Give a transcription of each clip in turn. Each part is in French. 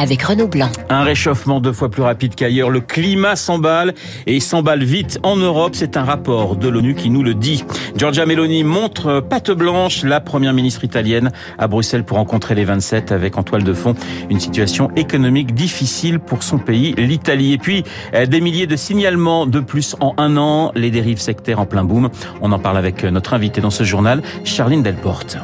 avec Renaud Blanc. Un réchauffement deux fois plus rapide qu'ailleurs. Le climat s'emballe et il s'emballe vite en Europe. C'est un rapport de l'ONU qui nous le dit. Giorgia Meloni montre patte blanche, la première ministre italienne à Bruxelles pour rencontrer les 27 avec en toile de fond une situation économique difficile pour son pays, l'Italie. Et puis euh, des milliers de signalements de plus en un an, les dérives sectaires en plein boom. On en parle avec notre invité dans ce journal, Charline Delporte.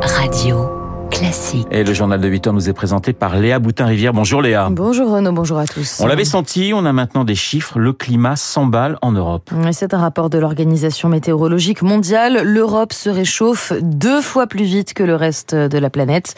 Radio. Classique. Et le journal de 8 heures nous est présenté par Léa Boutin-Rivière. Bonjour Léa. Bonjour Renaud, bonjour à tous. On l'avait senti, on a maintenant des chiffres. Le climat s'emballe en Europe. C'est un rapport de l'Organisation météorologique mondiale. L'Europe se réchauffe deux fois plus vite que le reste de la planète.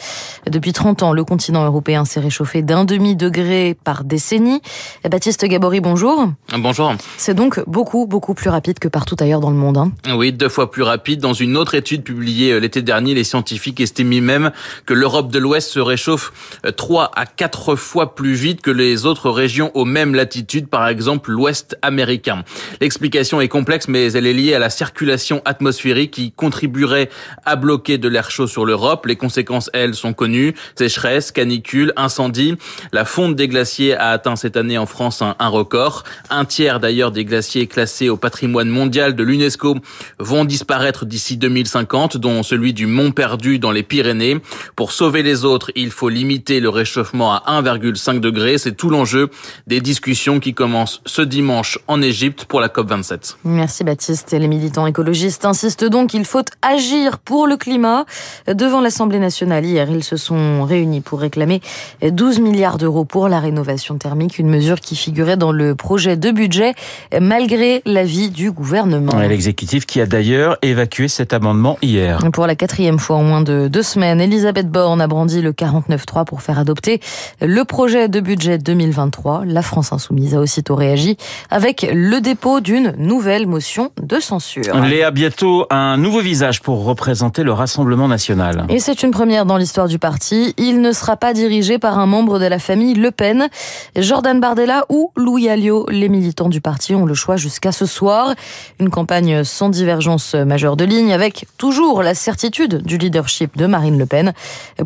Depuis 30 ans, le continent européen s'est réchauffé d'un demi-degré par décennie. Baptiste Gabory, bonjour. Bonjour. C'est donc beaucoup, beaucoup plus rapide que partout ailleurs dans le monde. Hein. Oui, deux fois plus rapide. Dans une autre étude publiée euh, l'été dernier, les scientifiques estiment même que l'Europe de l'Ouest se réchauffe 3 euh, à 4 fois plus vite que les autres régions aux mêmes latitudes, par exemple l'Ouest américain. L'explication est complexe, mais elle est liée à la circulation atmosphérique qui contribuerait à bloquer de l'air chaud sur l'Europe. Les conséquences, elles, sont connues. Sécheresse, canicule, incendie. La fonte des glaciers a atteint cette année en France un, un record. Un tiers d'ailleurs des glaciers classés au patrimoine mondial de l'UNESCO vont disparaître d'ici 2050, dont celui du Mont Perdu dans les Pyrénées. Pour sauver les autres, il faut limiter le réchauffement à 1,5 degré. C'est tout l'enjeu des discussions qui commencent ce dimanche en Égypte pour la COP27. Merci Baptiste. Et les militants écologistes insistent donc qu'il faut agir pour le climat. Devant l'Assemblée nationale hier, ils se sont réunis pour réclamer 12 milliards d'euros pour la rénovation thermique, une mesure qui figurait dans le projet de budget malgré l'avis du gouvernement. L'exécutif qui a d'ailleurs évacué cet amendement hier. Pour la quatrième fois en moins de deux semaines, Elisabeth Borne a brandi le 49.3 pour faire adopter le projet de budget 2023. La France insoumise a aussitôt réagi avec le dépôt d'une nouvelle motion de censure. Léa, bientôt un nouveau visage pour représenter le Rassemblement national. Et c'est une première dans l'histoire du parti. Il ne sera pas dirigé par un membre de la famille Le Pen. Jordan Bardella ou Louis Alliot, les militants du parti ont le choix jusqu'à ce soir. Une campagne sans divergence majeure de ligne avec toujours la certitude du leadership de Marine Le Pen.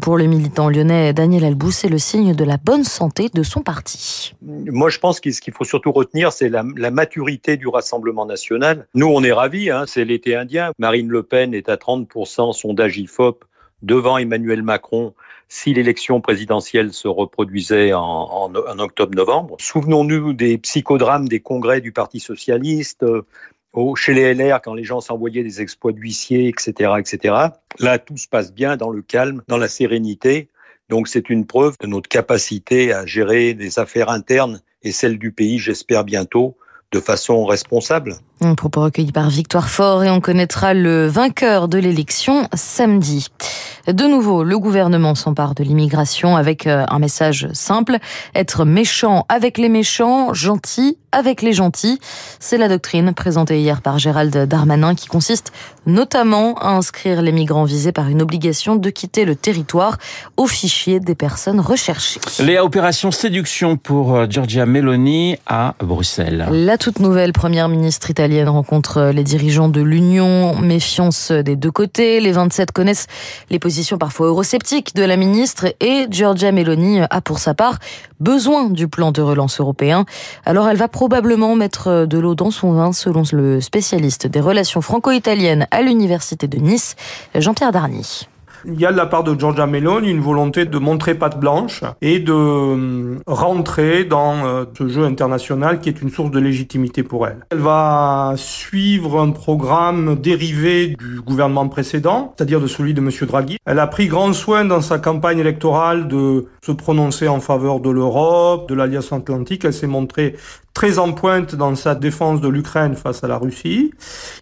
Pour le militant lyonnais Daniel Albou, c'est le signe de la bonne santé de son parti. Moi, je pense que ce qu'il faut surtout retenir, c'est la, maturité du Rassemblement national. Nous, on est ravis, hein, c'est l'été indien. Marine Le Pen est à 30%, sondage IFOP, devant Emmanuel Macron si l'élection présidentielle se reproduisait en octobre-novembre. Souvenons-nous des psychodrames des congrès du Parti socialiste, au, chez les LR, quand les gens s'envoyaient des exploits d'huissiers, etc., etc. Là, tout se passe bien dans le calme, dans la sérénité. Donc, c'est une preuve de notre capacité à gérer les affaires internes et celles du pays, j'espère bientôt, de façon responsable. Un propos recueilli par Victoire Fort et on connaîtra le vainqueur de l'élection samedi. De nouveau, le gouvernement s'empare de l'immigration avec un message simple. Être méchant avec les méchants, gentil avec les gentils. C'est la doctrine présentée hier par Gérald Darmanin qui consiste notamment à inscrire les migrants visés par une obligation de quitter le territoire au fichier des personnes recherchées. Léa, opération séduction pour Giorgia Meloni à Bruxelles. La toute nouvelle première ministre italienne rencontre les dirigeants de l'Union. Méfiance des deux côtés. Les 27 connaissent les positions parfois eurosceptiques de la ministre et Giorgia Meloni a pour sa part besoin du plan de relance européen. Alors elle va probablement mettre de l'eau dans son vin selon le spécialiste des relations franco-italiennes à l'université de Nice, Jean-Pierre Darny. Il y a de la part de Giorgia Meloni une volonté de montrer patte blanche et de rentrer dans ce jeu international qui est une source de légitimité pour elle. Elle va suivre un programme dérivé du gouvernement précédent, c'est-à-dire de celui de M. Draghi. Elle a pris grand soin dans sa campagne électorale de se prononcer en faveur de l'Europe, de l'Alliance Atlantique. Elle s'est montrée très en pointe dans sa défense de l'Ukraine face à la Russie.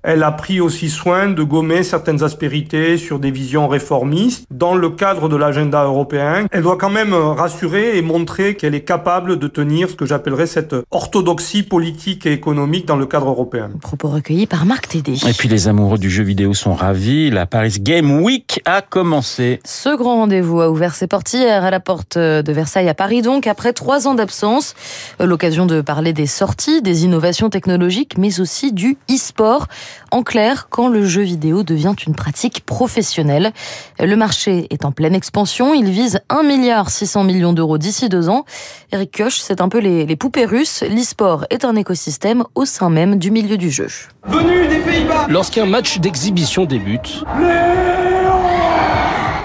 Elle a pris aussi soin de gommer certaines aspérités sur des visions réformistes dans le cadre de l'agenda européen. Elle doit quand même rassurer et montrer qu'elle est capable de tenir ce que j'appellerais cette orthodoxie politique et économique dans le cadre européen. Propos recueillis par Marc Tédé. Et puis les amoureux du jeu vidéo sont ravis. La Paris Game Week a commencé. Ce grand rendez-vous a ouvert ses portes hier à la porte de Versailles à Paris, donc après trois ans d'absence. L'occasion de parler des sorties, des innovations technologiques, mais aussi du e-sport. En clair, quand le jeu vidéo devient une pratique professionnelle. Le marché est en pleine expansion. Il vise 1 milliard 600 millions d'euros d'ici deux ans. Eric Koch, c'est un peu les, les poupées russes. L'e-sport est un écosystème au sein même du milieu du jeu. Venu des Pays-Bas Lorsqu'un match d'exhibition débute,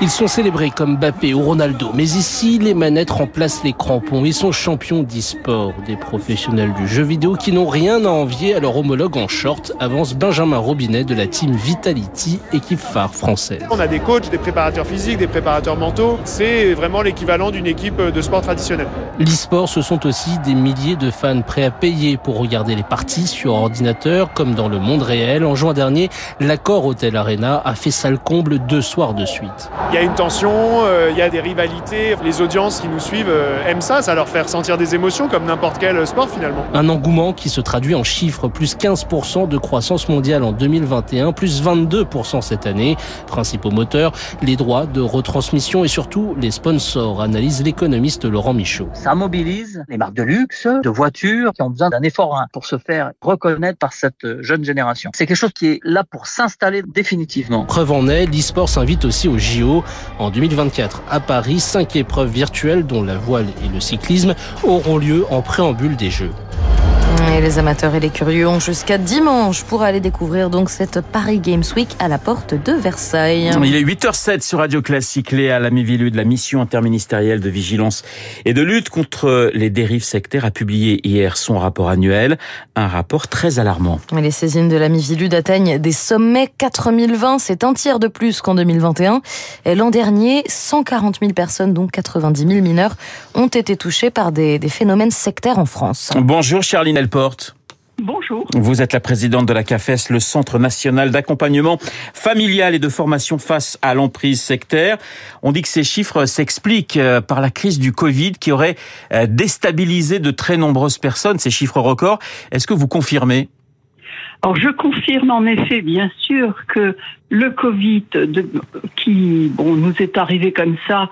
ils sont célébrés comme Mbappé ou Ronaldo, mais ici, les manettes remplacent les crampons. Ils sont champions d'e-sport, des professionnels du jeu vidéo qui n'ont rien à envier à leur homologue en short, avance Benjamin Robinet de la team Vitality, équipe phare française. On a des coachs, des préparateurs physiques, des préparateurs mentaux. C'est vraiment l'équivalent d'une équipe de sport traditionnelle. L'e-sport, ce sont aussi des milliers de fans prêts à payer pour regarder les parties sur ordinateur, comme dans le monde réel. En juin dernier, l'accord Hotel Arena a fait salle comble deux soirs de suite. Il y a une tension, euh, il y a des rivalités. Les audiences qui nous suivent euh, aiment ça, ça leur fait ressentir des émotions comme n'importe quel sport finalement. Un engouement qui se traduit en chiffres, plus 15% de croissance mondiale en 2021, plus 22% cette année. Principaux moteurs, les droits de retransmission et surtout les sponsors, analyse l'économiste Laurent Michaud. Ça mobilise les marques de luxe, de voitures qui ont besoin d'un effort hein, pour se faire reconnaître par cette jeune génération. C'est quelque chose qui est là pour s'installer définitivement. Preuve en est, l'e-sport s'invite aussi au JO. En 2024, à Paris, cinq épreuves virtuelles, dont la voile et le cyclisme, auront lieu en préambule des Jeux. Et les amateurs et les curieux ont jusqu'à dimanche pour aller découvrir donc cette Paris Games Week à la porte de Versailles. Il est 8h07 sur Radio Classique. Léa Lamivilu de la mission interministérielle de vigilance et de lutte contre les dérives sectaires a publié hier son rapport annuel. Un rapport très alarmant. Les saisines de la Mivilude atteignent des sommets 4020. C'est un tiers de plus qu'en 2021. L'an dernier, 140 000 personnes, dont 90 000 mineurs, ont été touchées par des, des phénomènes sectaires en France. Bonjour Charline Bonjour. Vous êtes la présidente de la CAFES, le Centre national d'accompagnement familial et de formation face à l'emprise sectaire. On dit que ces chiffres s'expliquent par la crise du Covid qui aurait déstabilisé de très nombreuses personnes, ces chiffres records. Est-ce que vous confirmez? Alors je confirme en effet, bien sûr, que le Covid, de, qui bon nous est arrivé comme ça,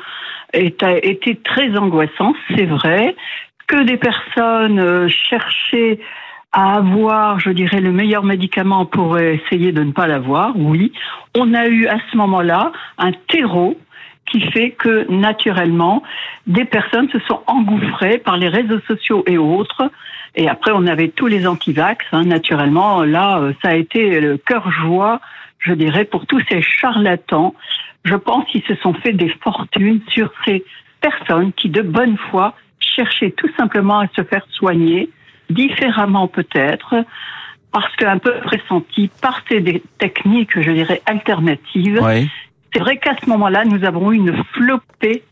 a été très angoissant, c'est vrai, que des personnes cherchaient à avoir, je dirais, le meilleur médicament pour essayer de ne pas l'avoir, oui. On a eu à ce moment-là un terreau qui fait que naturellement, des personnes se sont engouffrées par les réseaux sociaux et autres. Et après, on avait tous les antivax. Hein, naturellement, là, ça a été le cœur joie, je dirais, pour tous ces charlatans. Je pense qu'ils se sont fait des fortunes sur ces personnes qui, de bonne foi, cherchaient tout simplement à se faire soigner différemment peut-être, parce qu'un peu pressenti par ces techniques, je dirais, alternatives. Oui. C'est vrai qu'à ce moment-là, nous avons eu une flopée,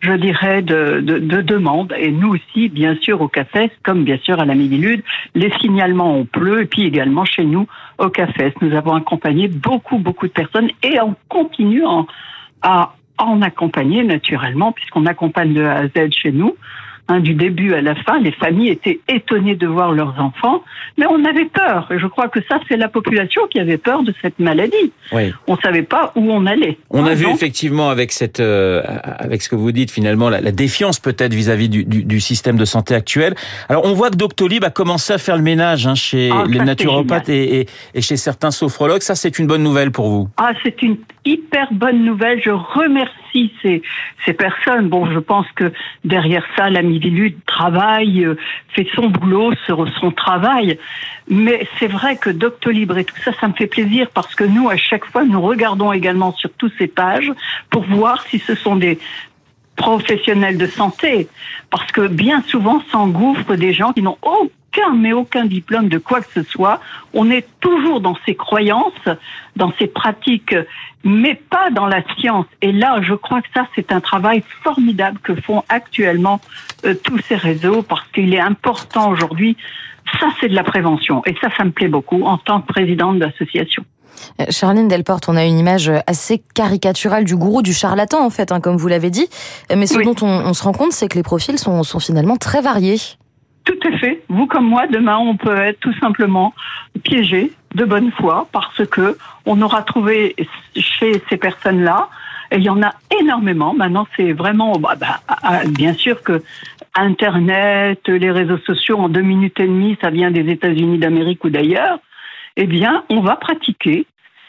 je dirais, de, de, de, demandes. Et nous aussi, bien sûr, au CAFES, comme bien sûr à la Mivilude, les signalements ont pleu. Et puis également chez nous, au CAFES, nous avons accompagné beaucoup, beaucoup de personnes et on continue en, à en accompagner naturellement, puisqu'on accompagne de A à Z chez nous. Hein, du début à la fin, les familles étaient étonnées de voir leurs enfants, mais on avait peur. Et je crois que ça, c'est la population qui avait peur de cette maladie. Oui. On savait pas où on allait. On hein, a vu donc, effectivement avec cette, euh, avec ce que vous dites finalement, la, la défiance peut-être vis-à-vis du, du, du, système de santé actuel. Alors on voit que Doctolib a commencé à faire le ménage hein, chez Ah, les ça, naturopathes et, et, et chez certains sophrologues. Ça, c'est une bonne nouvelle pour vous? Ah, c'est une hyper bonne nouvelle. Je remercie ces, personnes. Bon, je pense que derrière ça, la Mivilude travaille, euh, fait son boulot, son, son travail. Mais c'est vrai que Doctolibre et tout ça, ça me fait plaisir parce que nous, à chaque fois, nous regardons également sur toutes ces pages pour voir si ce sont des professionnels de santé. Parce que bien souvent s'engouffrent des gens qui n'ont aucun, mais aucun diplôme de quoi que ce soit. On est toujours dans ces croyances, dans ces pratiques, mais pas dans la science. Et là, je crois que ça, c'est un travail formidable que font actuellement euh, tous ces réseaux parce qu'il est important aujourd'hui Ça, c'est de la prévention. Et ça, ça me plaît beaucoup en tant que présidente d'association. Euh, Charline Delporte, on a une image assez caricaturale du gourou, du charlatan en fait, hein, comme vous l'avez dit. Mais ce dont on, se rend compte, c'est que les profils sont, sont finalement très variés. Tout à fait. Vous comme moi, demain, on peut être tout simplement piégé de bonne foi parce que on aura trouvé chez ces personnes-là, et il y en a énormément. Maintenant, c'est vraiment, bah, bah, ah, bien sûr que Internet, les réseaux sociaux, en deux minutes et demie, ça vient des États-Unis d'Amérique ou d'ailleurs. Eh bien, on va pratiquer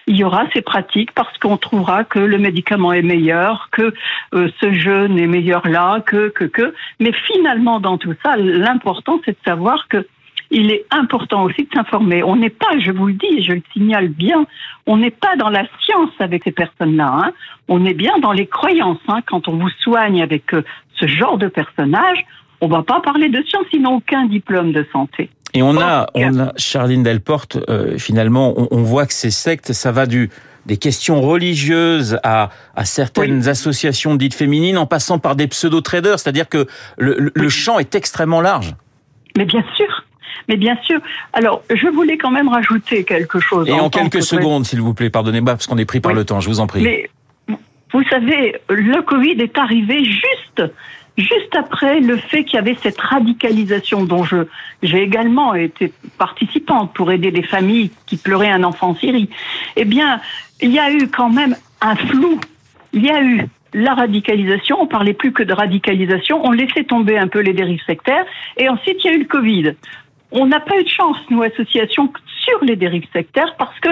il y aura ces pratiques parce qu'on trouvera que le médicament est meilleur, que euh, ce jeûne est meilleur là, que, que, que. Mais finalement, dans tout ça, l'important, c'est de savoir que il est important aussi de s'informer. On n'est pas, je vous le dis, je le signale bien, on n'est pas dans la science avec ces personnes-là. Hein. On est bien dans les croyances. Hein. Quand on vous soigne avec euh, ce genre de personnage, on va pas parler de science, n'ont aucun diplôme de santé. Et on a, on a Charline Delporte, euh, finalement, on, voit que ces sectes, ça va du des questions religieuses à, à certaines associations dites féminines, en passant par des pseudo-traders, c'est-à-dire que le, le, champ est extrêmement large. Mais bien sûr, mais bien sûr. Alors, je voulais quand même rajouter quelque chose. Et en, quelques secondes, s'il vous plaît, pardonnez-moi, parce qu'on est pris par le temps, je vous en prie. Mais vous savez, le Covid est arrivé juste juste après le fait qu'il y avait cette radicalisation dont je j'ai également été participante pour aider des familles qui pleuraient un enfant en Syrie, eh bien, il y a eu quand même un flou. Il y a eu la radicalisation, on parlait plus que de radicalisation, on laissait tomber un peu les dérives sectaires, et ensuite il y a eu le Covid. On n'a pas eu de chance, nous, associations, sur les dérives sectaires, parce que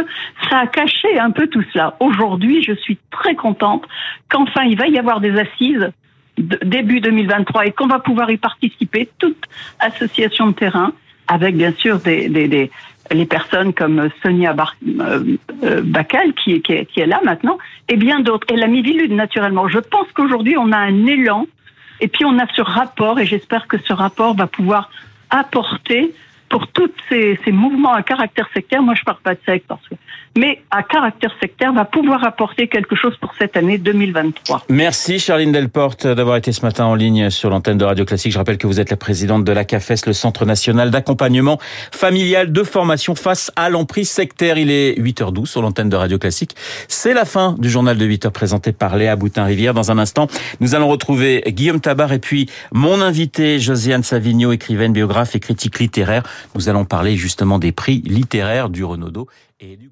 ça a caché un peu tout cela. Aujourd'hui, je suis très contente qu'enfin il va y avoir des assises début 2023 et qu'on va pouvoir y participer, toute association de terrain, avec bien sûr des, les personnes comme Sonia euh, euh, Bacal qui, est, là maintenant, et bien d'autres. Et la Mivilude, naturellement. Je pense qu'aujourd'hui, on a un élan, et puis on a ce rapport, et j'espère que ce rapport va pouvoir apporter pour tous ces, ces, mouvements à caractère sectaire, moi je parle pas de secte, parce que, mais à caractère sectaire va pouvoir apporter quelque chose pour cette année 2023. Merci Charline Delporte d'avoir été ce matin en ligne sur l'antenne de Radio Classique. Je rappelle que vous êtes la présidente de la CAFES, le Centre national d'accompagnement familial de formation face à l'emprise sectaire. Il est 8h12 sur l'antenne de Radio Classique. C'est la fin du journal de 8h présenté par Léa Boutin-Rivière. Dans un instant, nous allons retrouver Guillaume Tabar et puis mon invité Josiane Savigno, écrivaine, biographe et critique littéraire. Nous allons parler justement des prix littéraires du Renaudot et du